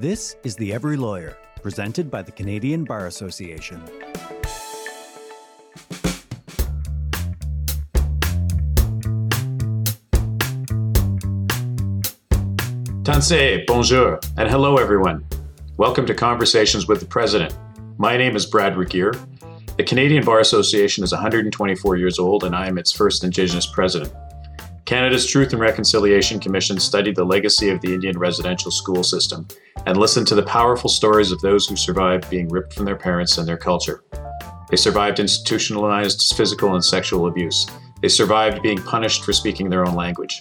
This is The Every Lawyer, presented by the Canadian Bar Association. Tansi, bonjour, and hello everyone. Welcome to Conversations with the President. My name is Brad Regier. The Canadian Bar Association is 124 years old, and I am its first Indigenous president. Canada's Truth and Reconciliation Commission studied the legacy of the Indian residential school system and listened to the powerful stories of those who survived being ripped from their parents and their culture. They survived institutionalized physical and sexual abuse. They survived being punished for speaking their own language.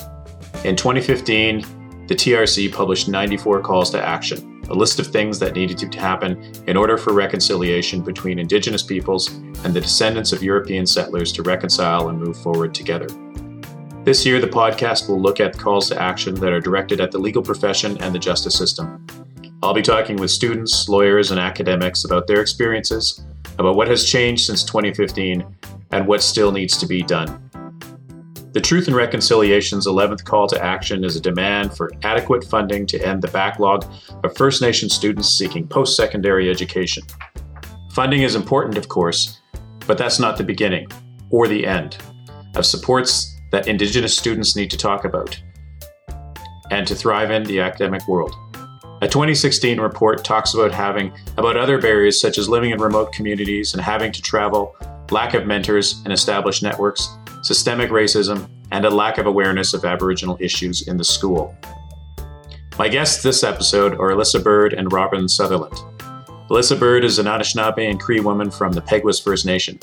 In 2015, the TRC published 94 calls to action, a list of things that needed to happen in order for reconciliation between Indigenous peoples and the descendants of European settlers to reconcile and move forward together. This year, the podcast will look at calls to action that are directed at the legal profession and the justice system. I'll be talking with students, lawyers, and academics about their experiences, about what has changed since 2015, and what still needs to be done. The Truth and Reconciliation's 11th call to action is a demand for adequate funding to end the backlog of First Nation students seeking post secondary education. Funding is important, of course, but that's not the beginning or the end of supports that Indigenous students need to talk about and to thrive in the academic world. A 2016 report talks about having about other barriers such as living in remote communities and having to travel, lack of mentors and established networks, systemic racism, and a lack of awareness of Aboriginal issues in the school. My guests this episode are Alyssa Bird and Robin Sutherland. Alyssa Bird is an Anishinaabe and Cree woman from the Peguis First Nation.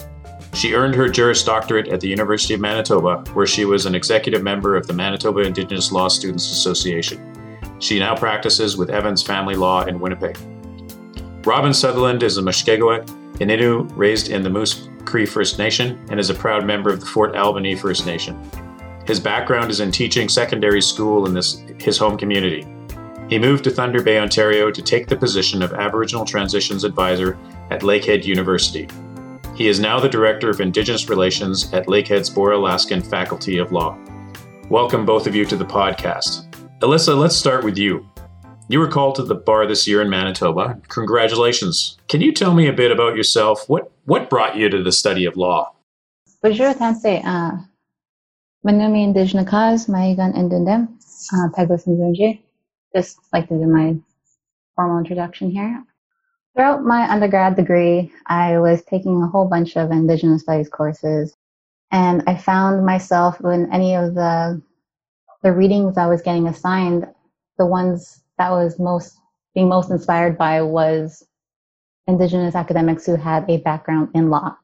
She earned her Juris Doctorate at the University of Manitoba, where she was an executive member of the Manitoba Indigenous Law Students Association. She now practices with Evans Family Law in Winnipeg. Robin Sutherland is a Mushkegowuk Innino raised in the Moose Cree First Nation and is a proud member of the Fort Albany First Nation. His background is in teaching secondary school in this, his home community. He moved to Thunder Bay, Ontario to take the position of Aboriginal Transitions Advisor at Lakehead University. He is now the Director of Indigenous Relations at Lakehead's Bora Laskin Faculty of Law. Welcome, both of you, to the podcast. Alyssa, let's start with you. You were called to the bar this year in Manitoba. Congratulations. Can you tell me a bit about yourself? What, what brought you to the study of law? Bonjour, Tansi. Uh, Manumi Indigenous Maigan Indindem, uh, Peguis. Just like to do my formal introduction here. Throughout my undergrad degree, I was taking a whole bunch of Indigenous studies courses, and I found myself in any of the the readings I was getting assigned, the ones that was most being most inspired by was Indigenous academics who had a background in law.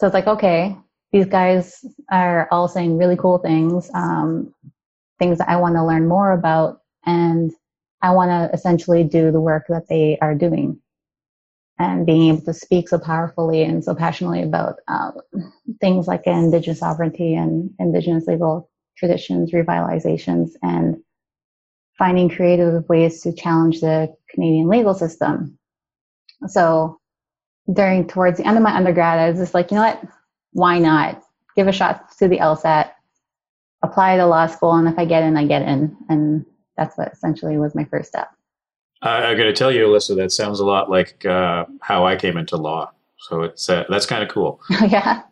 So it's like, okay, these guys are all saying really cool things, um, things that I want to learn more about, and I want to essentially do the work that they are doing and being able to speak so powerfully and so passionately about uh, things like indigenous sovereignty and indigenous legal traditions, revitalizations, and finding creative ways to challenge the Canadian legal system. So during towards the end of my undergrad, I was just like, you know what? Why not give a shot to the LSAT, apply to law school, and if I get in, I get in. And that's what essentially was my first step. I, am going to tell you, Alyssa, that sounds a lot like uh, how I came into law. So it's uh, that's kind of cool. yeah.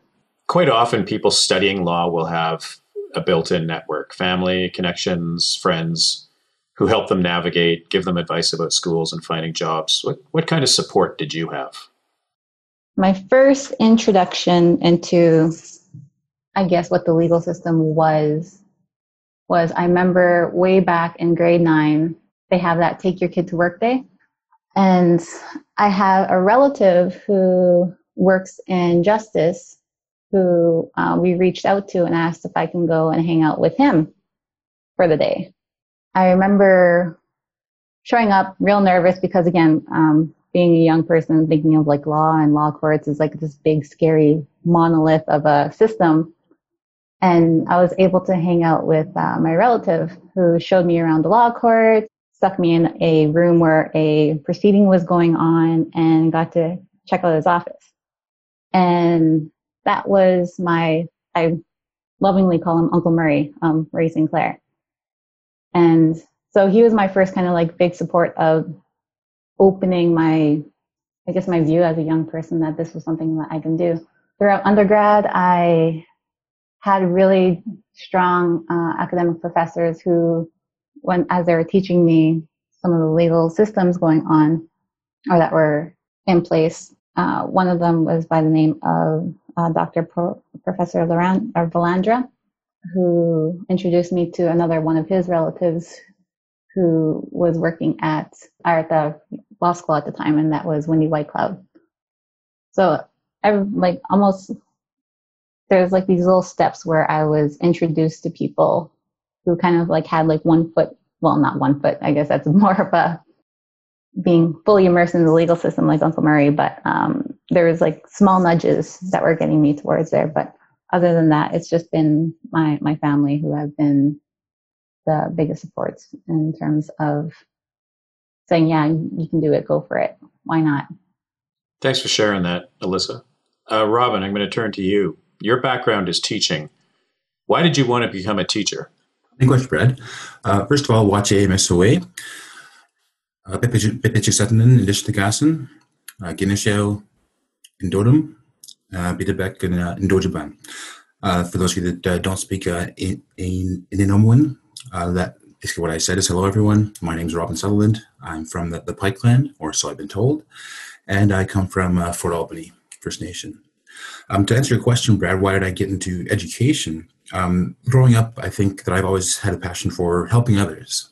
Quite often, people studying law will have a built-in network, family connections, friends who help them navigate, give them advice about schools and finding jobs. What what kind of support did you have? My first introduction into, I guess, what the legal system was, was I remember way back in grade nine they have that take your kid to work day. And I have a relative who works in justice who uh, we reached out to and asked if I can go and hang out with him for the day. I remember showing up real nervous because, again, um, being a young person thinking of like law and law courts is like this big, scary monolith of a system. And I was able to hang out with uh, my relative who showed me around the law court, stuck me in a room where a proceeding was going on and got to check out his office. And that was my, I lovingly call him Uncle Murray, um, Ray Sinclair. And so he was my first kind of like big support of opening my, I guess, my view as a young person that this was something that I can do. Throughout undergrad, I had really strong uh, academic professors who, when as they were teaching me some of the legal systems going on or that were in place, uh, one of them was by the name of uh, Dr. Pro- Professor Laurent, or Valandra, who introduced me to another one of his relatives who was working at the Law School at the time, and that was Wendy Whitecloud. So I'm like almost there's like these little steps where I was introduced to people who kind of like had like one foot, well, not one foot, I guess that's more of a being fully immersed in the legal system like Uncle Murray, but um, there was like small nudges that were getting me towards there. But other than that, it's just been my my family who have been the biggest supports in terms of saying, "Yeah, you can do it. Go for it. Why not?" Thanks for sharing that, Alyssa. Uh, Robin, I'm going to turn to you. Your background is teaching. Why did you want to become a teacher? English, Brad. Uh, first of all, watch AMSOA. Pepetje Satanen in Lishtagasan, Ginisho in Dodum, Bidabek in Dojaban. For those of you that uh, don't speak uh, in, in, in uh, that basically what I said is hello everyone. My name is Robin Sutherland. I'm from the, the Pike Clan, or so I've been told, and I come from uh, Fort Albany First Nation. Um, to answer your question, Brad, why did I get into education? Um, growing up, I think that I've always had a passion for helping others.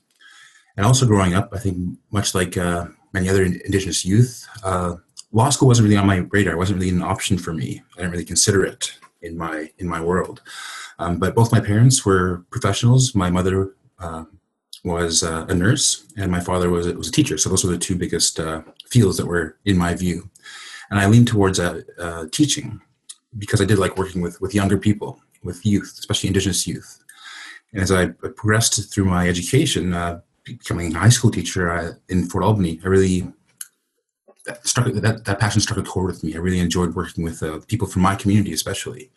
And also growing up, I think much like uh, many other Indigenous youth, uh, law school wasn't really on my radar. It wasn't really an option for me. I didn't really consider it in my in my world. Um, but both my parents were professionals. My mother uh, was a nurse, and my father was was a teacher. So those were the two biggest uh, fields that were in my view. And I leaned towards uh, uh, teaching because I did like working with with younger people, with youth, especially Indigenous youth. And as I progressed through my education, uh, becoming a high school teacher uh, in Fort Albany, I really that struck that, that passion struck a chord with me. I really enjoyed working with uh, people from my community, especially,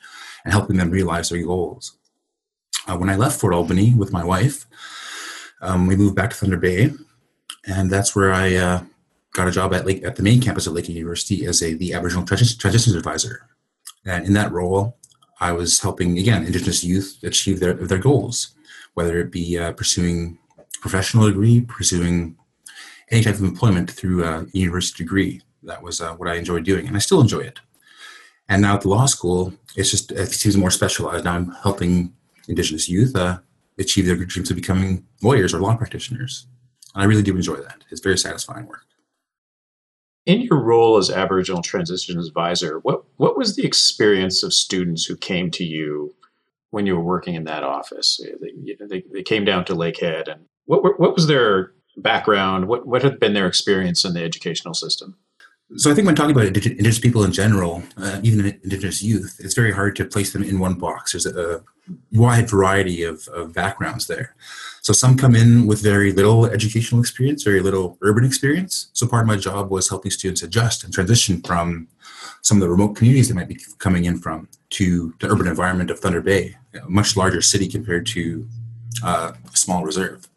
and helping them realize their goals. Uh, when I left Fort Albany with my wife, um, we moved back to Thunder Bay, and that's where I uh, got a job at Lake at the main campus of Lake University as a the Aboriginal Transitions Advisor. And in that role, I was helping again Indigenous youth achieve their their goals, whether it be uh, pursuing professional degree, pursuing any type of employment through a university degree. That was uh, what I enjoyed doing, and I still enjoy it. And now at the law school, it's just it seems more specialized. Now I'm helping Indigenous youth uh, achieve their dreams of becoming lawyers or law practitioners. And I really do enjoy that. It's very satisfying work. In your role as Aboriginal Transition Advisor, what, what was the experience of students who came to you when you were working in that office? They, they, they came down to Lakehead, and what, what was their background? What, what had been their experience in the educational system? So I think when talking about Indigenous people in general, uh, even Indigenous youth, it's very hard to place them in one box. There's a, wide variety of, of backgrounds there. So some come in with very little educational experience, very little urban experience. So part of my job was helping students adjust and transition from some of the remote communities they might be coming in from to the urban environment of Thunder Bay, a much larger city compared to uh, a small reserve.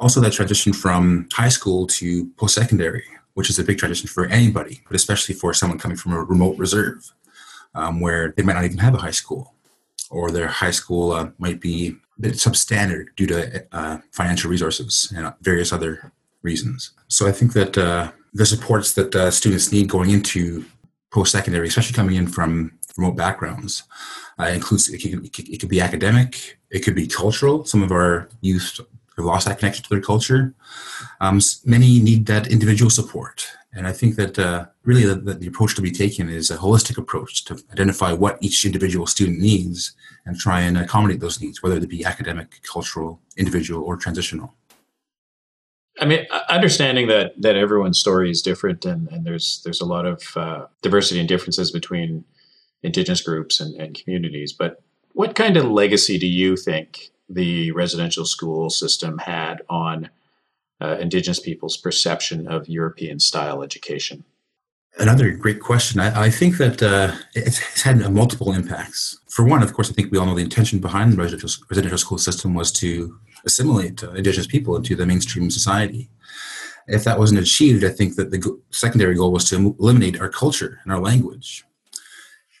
Also, that transition from high school to post secondary, which is a big transition for anybody, but especially for someone coming from a remote reserve um, where they might not even have a high school or their high school uh, might be bit substandard due to uh, financial resources and various other reasons. So I think that uh, the supports that uh, students need going into post-secondary, especially coming in from remote backgrounds, uh, includes it could, it could, be academic, it could be cultural. Some of our youth have lost that connection to their culture. Um, many need that individual support and I think that uh, really the, the, approach to be taken is a holistic approach to identify what each individual student needs and try and accommodate those needs, whether it be academic, cultural, individual, or transitional. I mean, understanding that that everyone's story is different, and, and there's there's a lot of uh, diversity and differences between indigenous groups and, and communities. But what kind of legacy do you think the residential school system had on uh, Indigenous people's perception of European style education? Another great question. I, I think that uh, it's, it's, had multiple impacts. For one, of course, I think we all know the intention behind the residential, residential school system was to assimilate uh, Indigenous people into the mainstream society. If that wasn't achieved, I think that the secondary goal was to eliminate our culture and our language.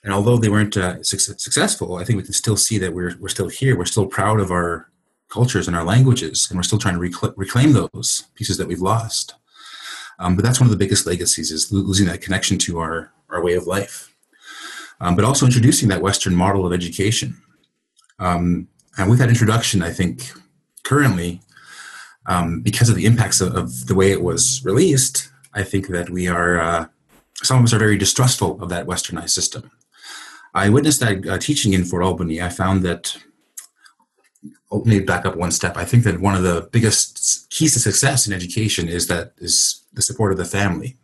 And although they weren't uh, su- successful, I think we can still see that we're, we're still here. We're still proud of our cultures and our languages, and we're still trying to recl- reclaim those pieces that we've lost. Um, but that's one of the biggest legacies is losing that connection to our, our way of life. Um, but also introducing that Western model of education. Um, and with that introduction, I think currently, um, because of the impacts of, of, the way it was released, I think that we are, uh, some of us are very distrustful of that westernized system. I witnessed that uh, teaching in Fort Albany. I found that, maybe back up one step. I think that one of the biggest keys to success in education is that is the support of the family.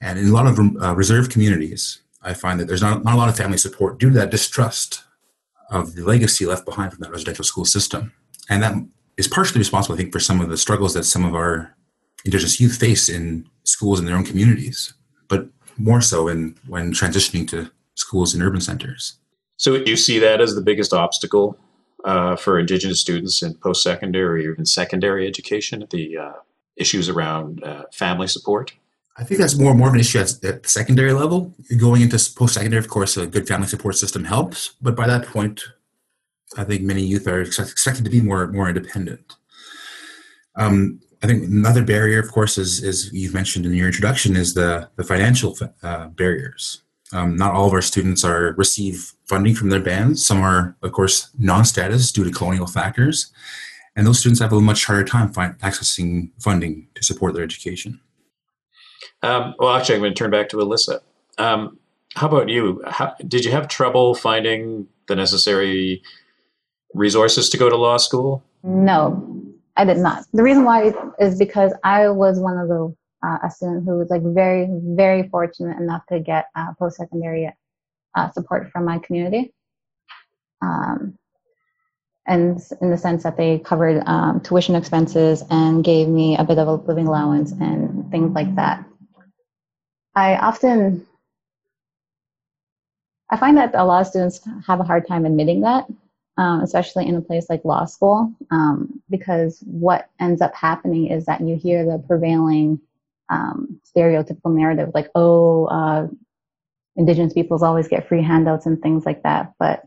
And in a lot of uh, reserve communities, I find that there's not, not a lot of family support due to that distrust of the legacy left behind from that residential school system. And that is partially responsible, I think, for some of the struggles that some of our Indigenous youth face in schools in their own communities, but more so in when transitioning to schools in urban centers. So you see that as the biggest obstacle uh, for Indigenous students in post-secondary or even secondary education, the uh, issues around uh, family support? I think that's more and more of an issue at, the secondary level. Going into post-secondary, of course, a good family support system helps, but by that point, I think many youth are expected to be more more independent. Um, I think another barrier, of course, is, is you've mentioned in your introduction, is the the financial uh, barriers. Um, not all of our students are receive funding from their bands. Some are, of course, non-status due to colonial factors, and those students have a much harder time find, accessing funding to support their education. Um, well, actually, I'm going to turn back to Alyssa. Um, how about you? How, did you have trouble finding the necessary resources to go to law school? No, I did not. The reason why is because I was one of the uh, a student who was like very, very fortunate enough to get uh, post-secondary uh, support from my community. Um, and in the sense that they covered um, tuition expenses and gave me a bit of a living allowance and things like that. I often I find that a lot of students have a hard time admitting that, um, especially in a place like law school, um, because what ends up happening is that you hear the prevailing um, stereotypical narrative, like, oh, uh, Indigenous peoples always get free handouts and things like that. But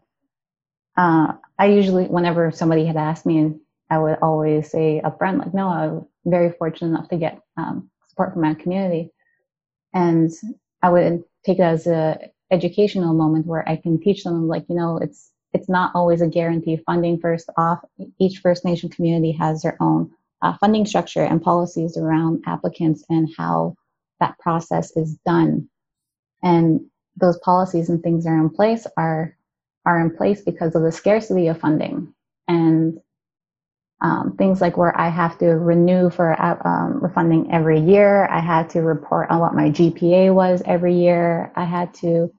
uh, I usually, whenever somebody had asked me, I would always say upfront, like, no, I'm very fortunate enough to get um, support from my community and I would take it as a educational moment where I can teach them like, you know, it's it's not always a guarantee funding first off. Each First Nation community has their own uh, funding structure and policies around applicants and how that process is done. And those policies and things are in place are are in place because of the scarcity of funding. And um, things like where I have to renew for uh, um, refunding every year. I had to report on what my GPA was every year. I had to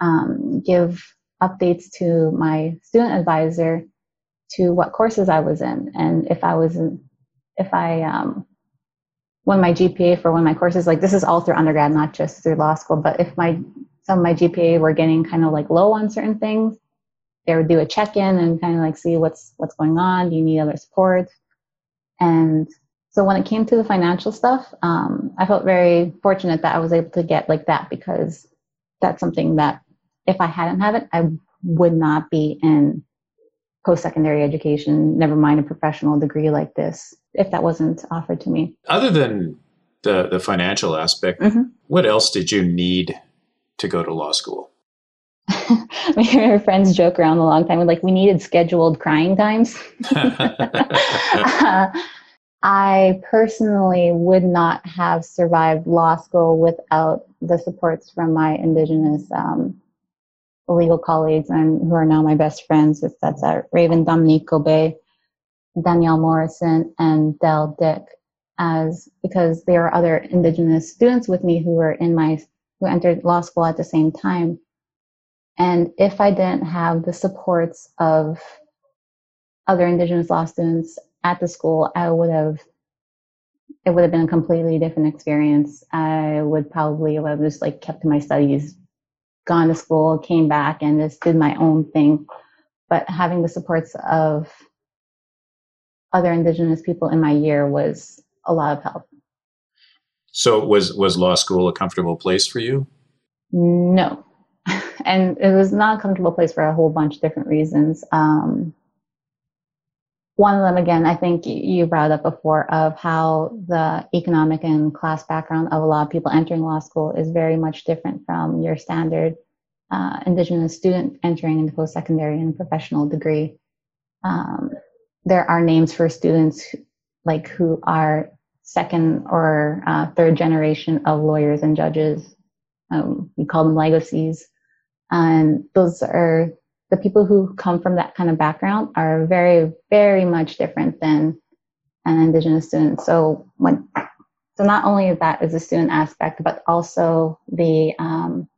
um, give updates to my student advisor to what courses I was in, and if I was in, if I um, when my GPA for one of my courses, like this is all through undergrad, not just through law school, but if my some of my GPA were getting kind of like low on certain things, they would do a check-in and kind of like see what's what's going on. Do you need other support? And so when it came to the financial stuff, um, I felt very fortunate that I was able to get like that because that's something that if I hadn't had it, I would not be in post-secondary education, never mind a professional degree like this, if that wasn't offered to me. Other than the, the financial aspect, mm-hmm. what else did you need to go to law school? me and my friends joke around a long time. Like we needed scheduled crying times. uh, I personally would not have survived law school without the supports from my Indigenous um, legal colleagues and who are now my best friends. That's uh, Raven Dominique Gobet, Danielle Morrison, and Del Dick. As because there are other Indigenous students with me who were in my who entered law school at the same time and if I didn't have the supports of other Indigenous law students at the school, I would have, it would have been a completely different experience. I would probably would have just like kept to my studies, gone to school, came back and just did my own thing. But having the supports of other Indigenous people in my year was a lot of help. So was was law school a comfortable place for you? No, and it was not a comfortable place for a whole bunch of different reasons. Um, one of them, again, I think you brought up before, of how the economic and class background of a lot of people entering law school is very much different from your standard uh, Indigenous student entering into post secondary and professional degree. Um, there are names for students like who are second or uh, third generation of lawyers and judges. Um, we call them legacies. And those are the people who come from that kind of background are very, very much different than an indigenous student. So when, so not only that is the student aspect, but also the, um,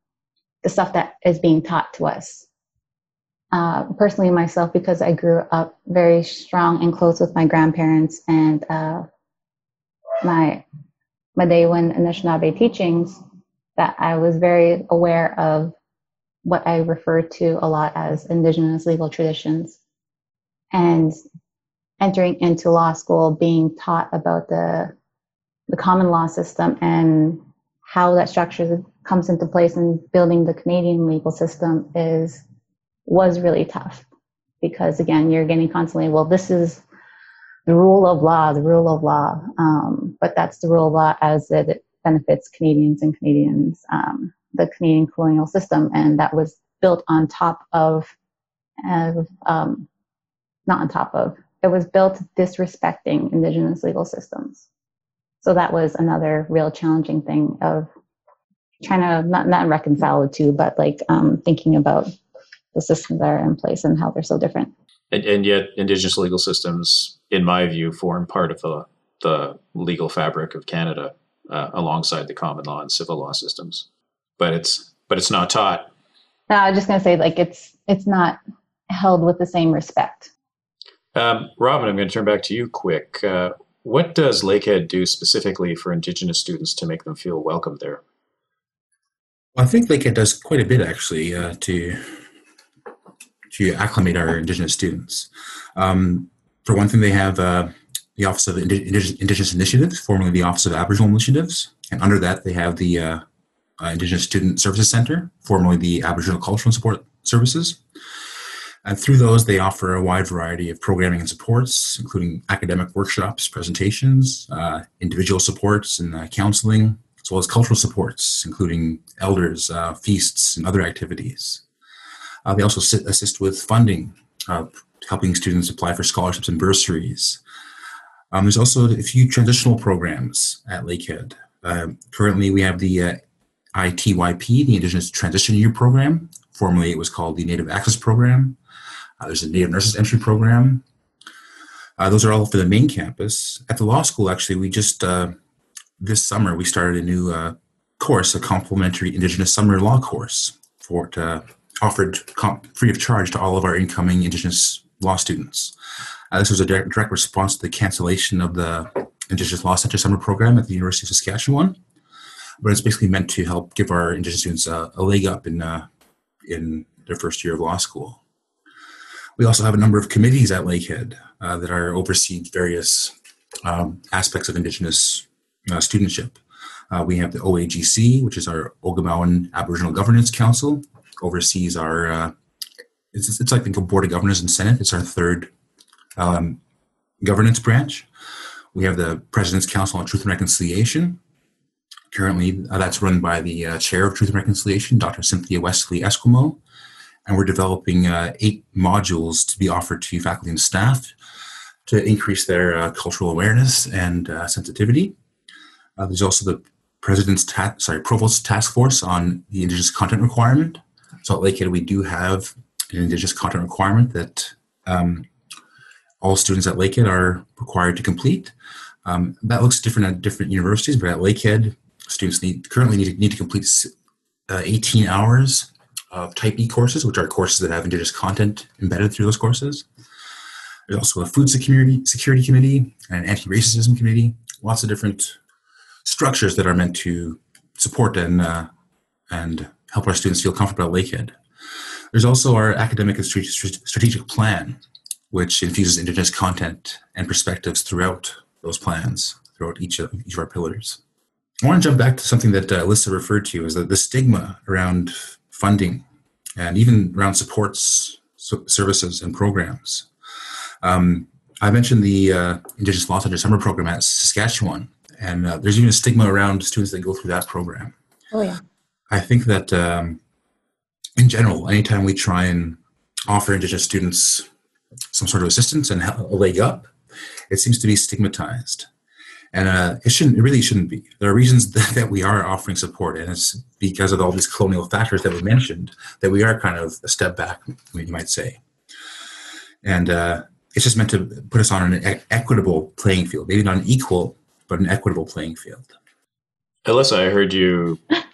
the stuff that is being taught to us. Uh, personally, myself, because I grew up very strong and close with my grandparents and uh, my Madawan Anishinaabe teachings, that I was very aware of what I refer to a lot as indigenous legal traditions. And entering into law school, being taught about the, the common law system and how that structure comes into place in building the Canadian legal system is was really tough because again you're getting constantly well this is the rule of law the rule of law um, but that's the rule of law as it benefits Canadians and Canadians um, the Canadian colonial system, and that was built on top of, um, not on top of, it was built disrespecting Indigenous legal systems. So that was another real challenging thing of trying to not, not reconcile the two, but like um, thinking about the systems that are in place and how they're so different. And, and yet, Indigenous legal systems, in my view, form part of the, the legal fabric of Canada uh, alongside the common law and civil law systems but it's but it's not taught. No, I was just going to say like it's it's not held with the same respect. Um, Robin, I'm going to turn back to you quick. Uh, what does Lakehead do specifically for Indigenous students to make them feel welcome there? Well, I think Lakehead does quite a bit actually uh, to to acclimate our Indigenous students. Um, for one thing, they have uh, the Office of Indigenous, Initiatives, formerly the Office of Aboriginal Initiatives, and under that they have the uh, uh, Indigenous Student Services Center, formerly the Aboriginal Cultural Support Services. And through those, they offer a wide variety of programming and supports, including academic workshops, presentations, uh, individual supports, and uh, counseling, as well as cultural supports, including elders, uh, feasts, and other activities. Uh, they also assist with funding, uh, helping students apply for scholarships and bursaries. Um, there's also a few transitional programs at Lakehead. currently, we have the ITYP, the Indigenous Transition Year Program. Formerly, it was called the Native Access Program. Uh, there's a Native Nurses Entry Program. Uh, those are all for the main campus. At the law school, actually, we just uh, this summer we started a new uh, course, a complementary Indigenous summer law course, for it, offered comp- free of charge to all of our incoming Indigenous law students. Uh, this was a direct, direct response to the cancellation of the Indigenous Law Center summer program at the University of Saskatchewan but it's basically meant to help give our Indigenous students a leg up in uh, in their first year of law school. We also have a number of committees at Lakehead uh, that are overseeing various um, aspects of Indigenous uh, studentship. Uh, we have the OAGC, which is our Ogimaawin Aboriginal Governance Council, oversees our uh, it's, it's like the Board of Governors and Senate. It's our third um, governance branch. We have the President's Council on Truth and Reconciliation, Currently, uh, that's run by the uh, chair of Truth and Reconciliation, Dr. Cynthia Wesley Esquimaux. And we're developing uh, eight modules to be offered to faculty and staff to increase their uh, cultural awareness and uh, sensitivity. Uh, there's also the President's, ta- sorry, Provost's Task Force on the Indigenous Content Requirement. So at Lakehead, we do have an Indigenous content requirement that um, all students at Lakehead are required to complete. Um, that looks different at different universities, but at Lakehead, students need currently need to, need to complete uh, 18 hours of Type E courses, which are courses that have Indigenous content embedded through those courses. There's also a food security security committee and an anti-racism committee. Lots of different structures that are meant to support and uh, and help our students feel comfortable at Lakehead. There's also our academic and strategic plan, which infuses Indigenous content and perspectives throughout those plans, throughout each of, each of our pillars. I want to jump back to something that uh, Alyssa referred to is that the stigma around funding and even around supports services and programs. Um, I mentioned the uh, Indigenous Law Center summer program at Saskatchewan, and uh, there's even a stigma around students that go through that program. Oh yeah. I think that um, in general, anytime we try and offer Indigenous students some sort of assistance and a leg up, it seems to be stigmatized. And uh, it shouldn't. It really shouldn't be. There are reasons that, that, we are offering support, and it's because of all these colonial factors that we mentioned that we are kind of a step back, you might say. And uh, it's just meant to put us on an equitable playing field, maybe not an equal, but an equitable playing field. Alyssa, I heard you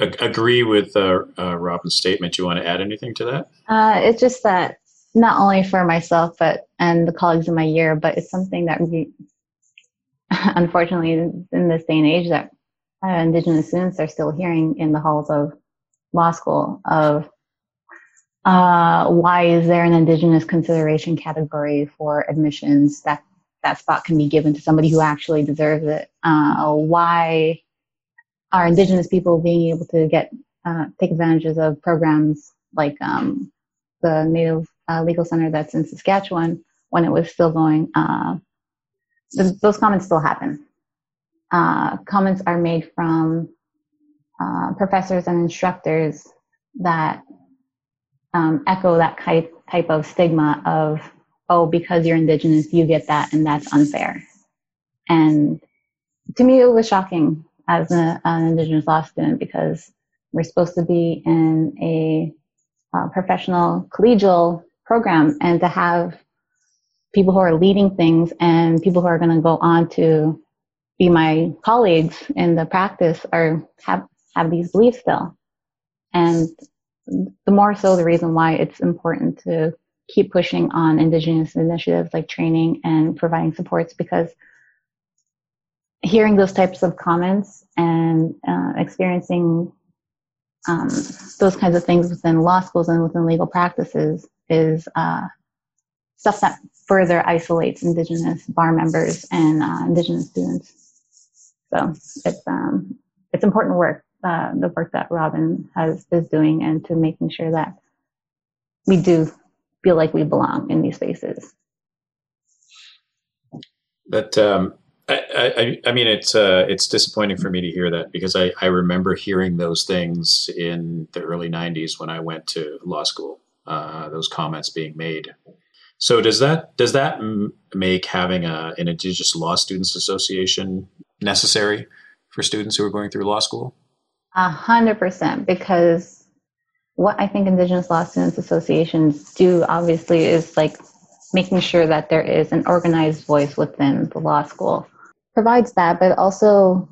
agree with uh, uh, Robin's statement. Do you want to add anything to that? Uh, it's just that not only for myself, but and the colleagues in my year, but it's something that we, unfortunately, in this day and age, that uh, Indigenous students are still hearing in the halls of law school of uh, why is there an Indigenous consideration category for admissions that that spot can be given to somebody who actually deserves it? Uh, why are Indigenous people being able to get uh, take advantages of programs like um, the Native uh, Legal Center that's in Saskatchewan when it was still going? Uh, th- those comments still happen. Uh, comments are made from uh, professors and instructors that um, echo that type type of stigma of oh because you're indigenous you get that and that's unfair and to me it was shocking as a, an Indigenous law student because we're supposed to be in a uh, professional collegial program and to have people who are leading things and people who are going to go on to be my colleagues in the practice are have have these beliefs still. And the more so the reason why it's important to keep pushing on indigenous initiatives like training and providing supports because hearing those types of comments and uh, experiencing um, those kinds of things within law schools and within legal practices is uh, stuff that further isolates Indigenous bar members and uh, Indigenous students. So it's um, it's important work, uh, the work that Robin has is doing, and to making sure that we do feel like we belong in these spaces. That um, I, I, I mean, it's uh, it's disappointing for me to hear that because I, I remember hearing those things in the early '90s when I went to law school. Uh, those comments being made. So does that does that make having a, an Indigenous Law Students Association necessary for students who are going through law school? A hundred percent, because what I think Indigenous Law Students Associations do obviously is like making sure that there is an organized voice within the law school provides that, but also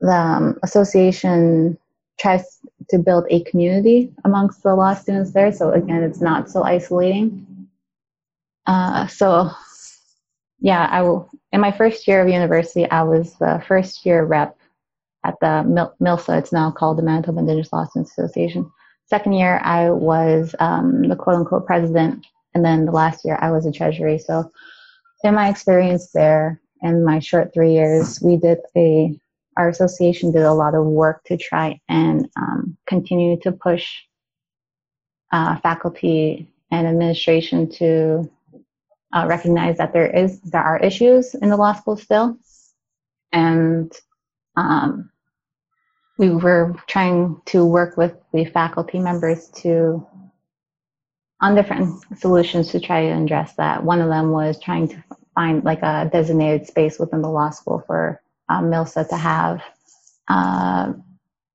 the um, association tries to build a community amongst the law students there. So again, it's not so isolating. Uh, so yeah, I will. In my first year of university, I was the first year rep at the Mil- MILSA. It's now called the Manitoba Indigenous Law Students Association. Second year, I was um, the quote unquote president, and then the last year, I was a treasury. So in my experience there, in my short three years, we did a our association did a lot of work to try and um, continue to push uh, faculty and administration to uh, recognize that there is there are issues in the law school still, and um, we were trying to work with the faculty members to on different solutions to try to address that. One of them was trying to find like a designated space within the law school for um, MILSA to have uh,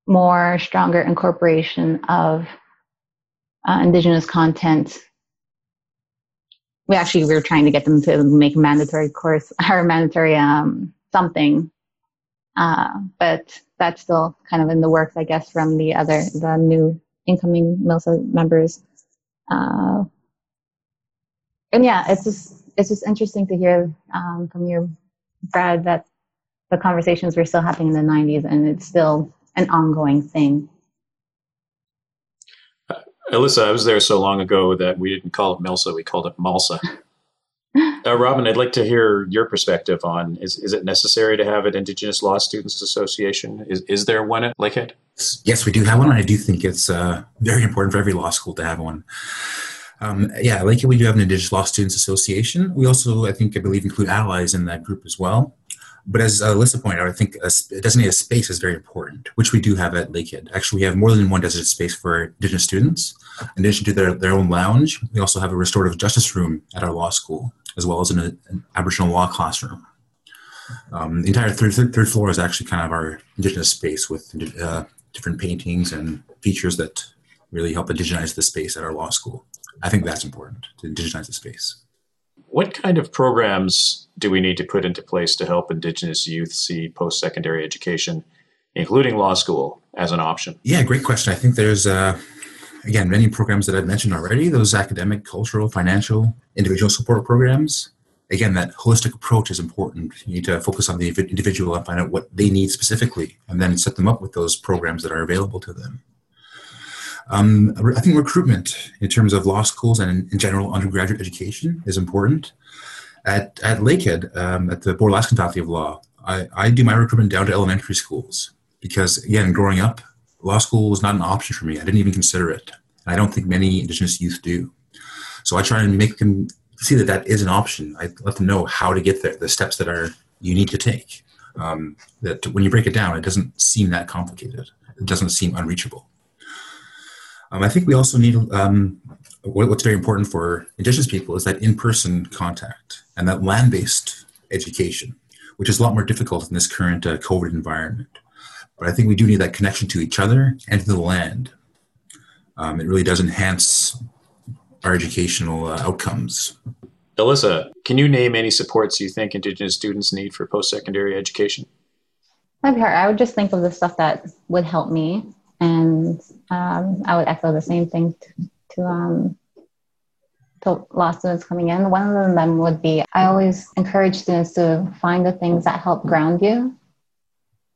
more stronger incorporation of uh, indigenous content. We actually we were trying to get them to make a mandatory course or mandatory um, something, uh, but that's still kind of in the works, I guess, from the other the new incoming MILSA members. Uh, and yeah, it's just it's just interesting to hear um, from your Brad that the conversations were still happening in the 90s and it's still an ongoing thing. Uh, Alyssa, I was there so long ago that we didn't call it Milsa, we called it Malsa. Uh, Robin, I'd like to hear your perspective on is, is it necessary to have an Indigenous Law Students Association? Is, is there one at Lakehead? Yes, we do have one. And I do think it's uh, very important for every law school to have one. Um, yeah, Lakehead, we do have an Indigenous Law Students Association. We also, I think, I believe, include allies in that group as well. But as uh, Alyssa pointed out, I think a designated space is very important, which we do have at Lakehead. Actually, we have more than one designated space for Indigenous students. In addition to their, their own lounge, we also have a restorative justice room at our law school, as well as an, an Aboriginal law classroom. Um, the entire third, third, third, floor is actually kind of our Indigenous space with uh, different paintings and features that really help indigenize the space at our law school. I think that's important to indigenize the space. What kind of programs do we need to put into place to help Indigenous youth see post secondary education, including law school, as an option? Yeah, great question. I think there's, uh, again, many programs that I've mentioned already those academic, cultural, financial, individual support programs. Again, that holistic approach is important. You need to focus on the individual and find out what they need specifically, and then set them up with those programs that are available to them. Um, I think recruitment in terms of law schools and in general undergraduate education is important. At, at Lakehead, um, at the Bora Laskin Faculty of Law, I, I do my recruitment down to elementary schools because, again, growing up, law school was not an option for me. I didn't even consider it. I don't think many Indigenous youth do. So I try and make them see that that is an option. I let them know how to get there, the steps that are you need to take. Um, that when you break it down, it doesn't seem that complicated. It doesn't seem unreachable. Um, I think we also need um, what, what's very important for Indigenous people is that in-person contact and that land-based education, which is a lot more difficult in this current uh, COVID environment. But I think we do need that connection to each other and to the land. Um, it really does enhance our educational uh, outcomes. Alyssa, can you name any supports you think Indigenous students need for post-secondary education? That'd. I would just think of the stuff that would help me and um, I would echo the same thing to, to, um, to law students coming in. One of them would be I always encourage students to find the things that help ground you,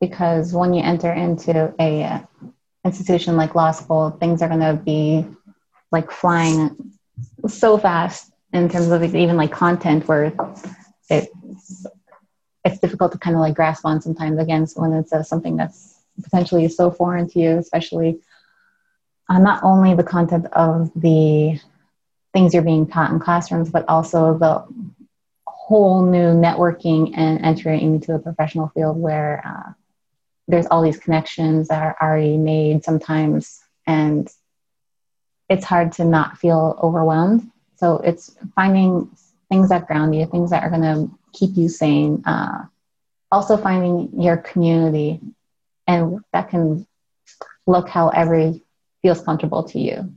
because when you enter into a uh, institution like law school, things are going to be like flying so fast in terms of even like content where it it's difficult to kind of like grasp on sometimes again when it's uh, something that's potentially is so foreign to you, especially uh, not only the content of the things you're being taught in classrooms, but also the whole new networking and entering into the professional field where uh, there's all these connections that are already made sometimes, and it's hard to not feel overwhelmed. So it's finding things that ground you, things that are going to keep you sane. Uh, also finding your community and that can look however feels comfortable to you.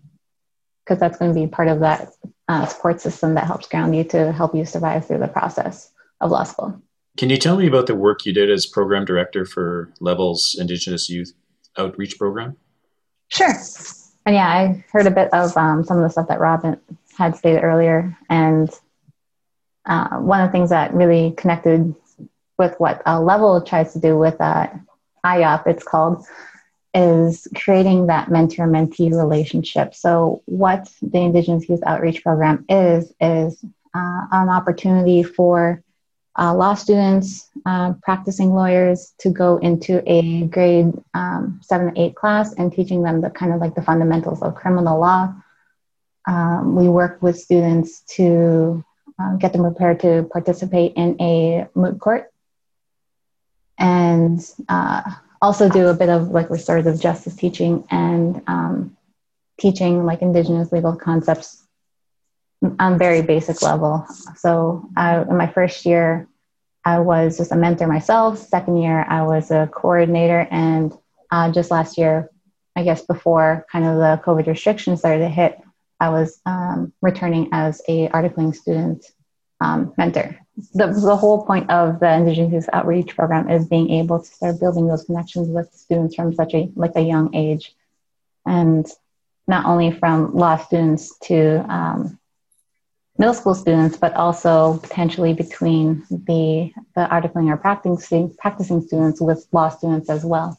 Because that's going to be part of that uh, support system that helps ground you to help you survive through the process of law school. Can you tell me about the work you did as program director for Level's indigenous youth outreach program? Sure. And yeah i heard a bit of um, some of the stuff that robin had stated earlier and uh, one of the things that really connected with what a level tries to do with that IOP, it's called, is creating that mentor mentee relationship. So, what the Indigenous Youth Outreach Program is, is uh, an opportunity for uh, law students, uh, practicing lawyers to go into a grade um, seven, eight class and teaching them the kind of like the fundamentals of criminal law. Um, we work with students to uh, get them prepared to participate in a moot court and uh, also do a bit of like restorative justice teaching and um, teaching like indigenous legal concepts on very basic level. So I, in my first year, I was just a mentor myself. Second year, I was a coordinator, and uh, just last year, I guess before kind of the COVID restrictions started to hit, I was um, returning as a articling student um, mentor the, the whole point of the Indigenous Youth Outreach Program is being able to start building those connections with students from such a like a young age, and not only from law students to um, middle school students, but also potentially between the the articling or practicing practicing students with law students as well.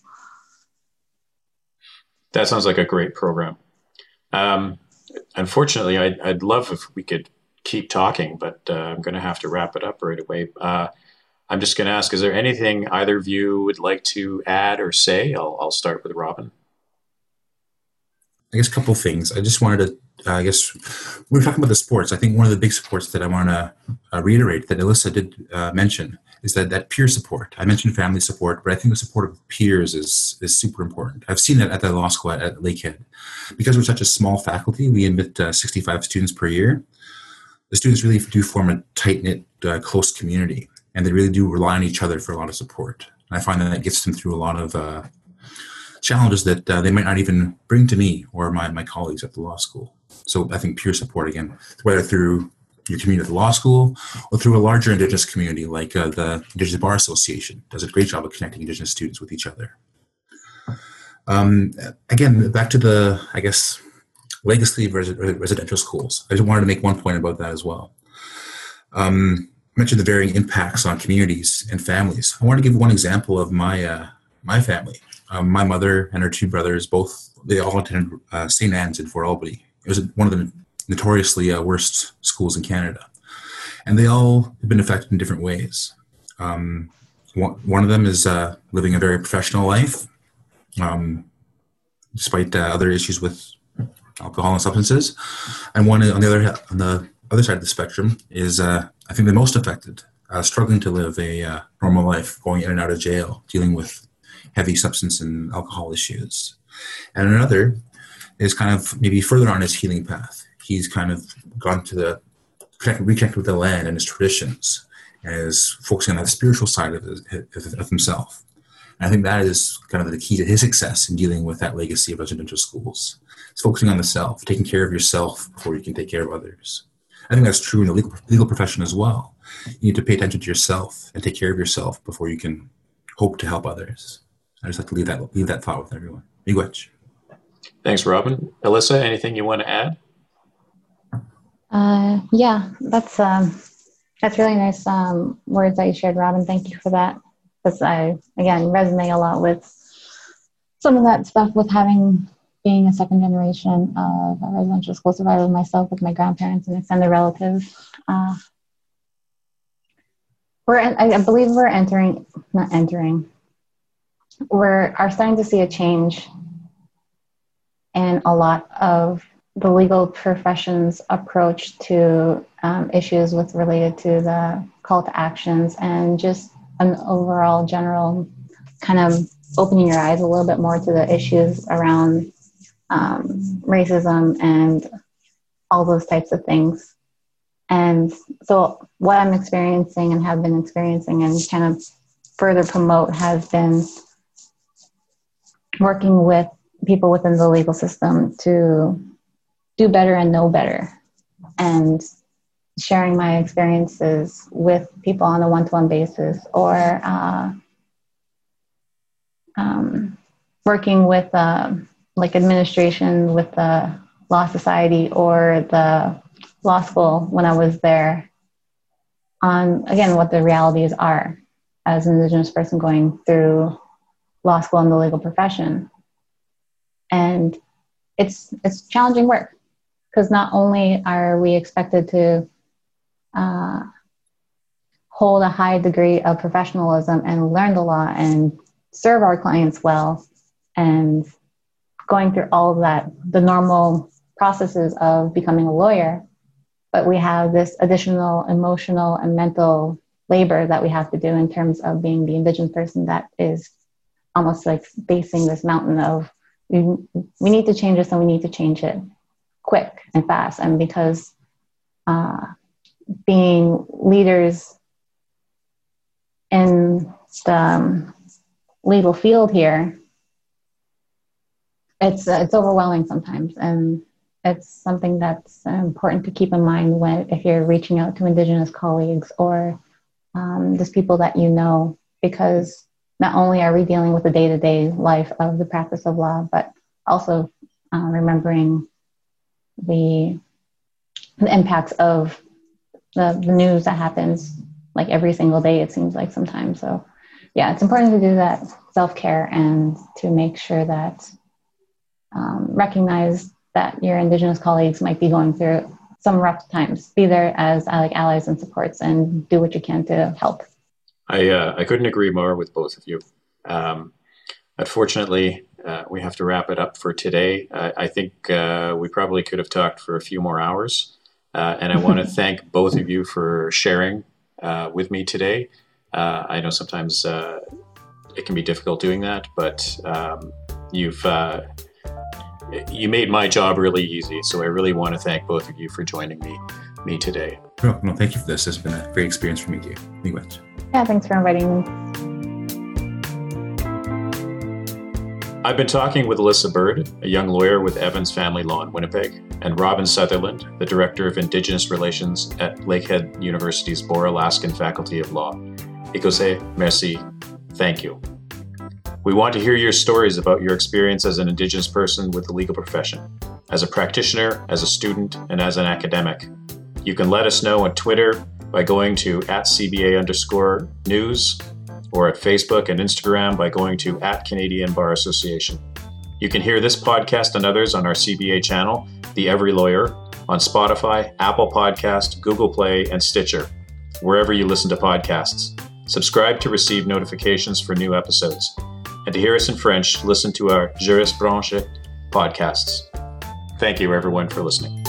That sounds like a great program. Um, unfortunately, I'd, I'd love if we could keep talking, but uh, I'm going to have to wrap it up right away. Uh, I'm just going to ask: Is there anything either of you would like to add or say? I'll, I'll start with Robin. I guess a couple things. I just wanted to, uh, I guess, we were talking about the sports. I think one of the big supports that I want to uh, reiterate that Alyssa did uh, mention is that that peer support. I mentioned family support, but I think the support of peers is is super important. I've seen that at the law school at, at Lakehead, because we're such a small faculty. We admit uh, 65 students per year. The students really do form a tight knit, uh, close community, and they really do rely on each other for a lot of support. And I find that that gets them through a lot of uh, challenges that uh, they might not even bring to me or my, my colleagues at the law school. So I think peer support again, whether through your community at the law school or through a larger Indigenous community like uh, the Indigenous Bar Association, does a great job of connecting Indigenous students with each other. Um, again, back to the, I guess, legacy res- residential schools. I just wanted to make one point about that as well. Um, I mentioned the varying impacts on communities and families. I want to give one example of my uh, my family. Um, my mother and her two brothers both they all attended uh, St. Anne's in Fort Albany. It was one of the notoriously uh, worst schools in Canada, and they all have been affected in different ways. Um, one, of them is uh, living a very professional life, um, despite uh, other issues with alcohol and substances, and one on the other on the other side of the spectrum is uh, I think the most affected, uh, struggling to live a normal life, going in and out of jail, dealing with heavy substance and alcohol issues. And another is kind of maybe further on his healing path. He's kind of gone to the connect, reconnect with the land and his traditions and is focusing on the spiritual side of, his, of himself. I think that is kind of the key to his success in dealing with that legacy of residential schools. It's focusing on the self, taking care of yourself before you can take care of others. I think that's true in the legal, legal profession as well. You need to pay attention to yourself and take care of yourself before you can hope to help others. I just like to leave that leave that thought with everyone. Miigwech. Thanks, Robin. Alyssa, anything you want to add? Uh, yeah, that's um, that's really nice um, words that you shared, Robin. Thank you for that. Because I again resonate a lot with some of that stuff with having being a second generation of a residential school survivor myself with my grandparents and extended relatives. Uh, we're I believe we're entering not entering we're are starting to see a change in a lot of the legal profession's approach to um, issues with related to the call to actions and just an overall general kind of opening your eyes a little bit more to the issues around um, racism and all those types of things. And so, what I'm experiencing and have been experiencing and kind of further promote has been working with people within the legal system to do better and know better and sharing my experiences with people on a one-to-one basis or uh, um, working with uh, like administration with the law society or the law school when i was there on again what the realities are as an indigenous person going through law school and the legal profession. And it's it's challenging work because not only are we expected to uh, hold a high degree of professionalism and learn the law and serve our clients well and going through all of that the normal processes of becoming a lawyer but we have this additional emotional and mental labor that we have to do in terms of being the indigenous person that is almost like facing this mountain of we, we need to change this and we need to change it quick and fast. And because uh, being leaders in the um, legal field here, it's uh, it's overwhelming sometimes, and it's something that's important to keep in mind when if you're reaching out to Indigenous colleagues or um, just people that you know, because not only are we dealing with the day to day life of the practice of law, but also uh, remembering the, the impacts of the, the news that happens like every single day, it seems like sometimes. So, yeah, it's important to do that self care and to make sure that um, recognize that your Indigenous colleagues might be going through some rough times. Be there as uh, like allies and supports, and do what you can to help. I uh, I couldn't agree more with both of you. Um, unfortunately, uh, we have to wrap it up for today. I think uh, we probably could have talked for a few more hours, uh, and I want to thank both of you for sharing uh, with me today. I know sometimes it can be difficult doing that, but um, you've you made my job really easy. So I really want to thank both of you for joining me me today. No, no, thank you for this. It's been a great experience for me too. Miigwech. Yeah, thanks for inviting me. I've been talking with Alyssa Bird, a young lawyer with Evans Family Law in Winnipeg, and Robin Sutherland, the Director of Indigenous Relations at Lakehead University's Bora Laskin Faculty of Law. Ikose, merci, thank you. We want to hear your stories about your experience as an Indigenous person with the legal profession, as a practitioner, as a student, and as an academic. You can let us know on Twitter by going to at CBA underscore news or at Facebook and Instagram by going to at Canadian Bar Association. You can hear this podcast and others on our CBA channel, The Every Lawyer, on Spotify, Apple Podcast, Google Play, and Stitcher, wherever you listen to podcasts. Subscribe to receive notifications for new episodes. And to hear us in French, listen to our Juris Branche podcasts. Thank you, everyone, for listening.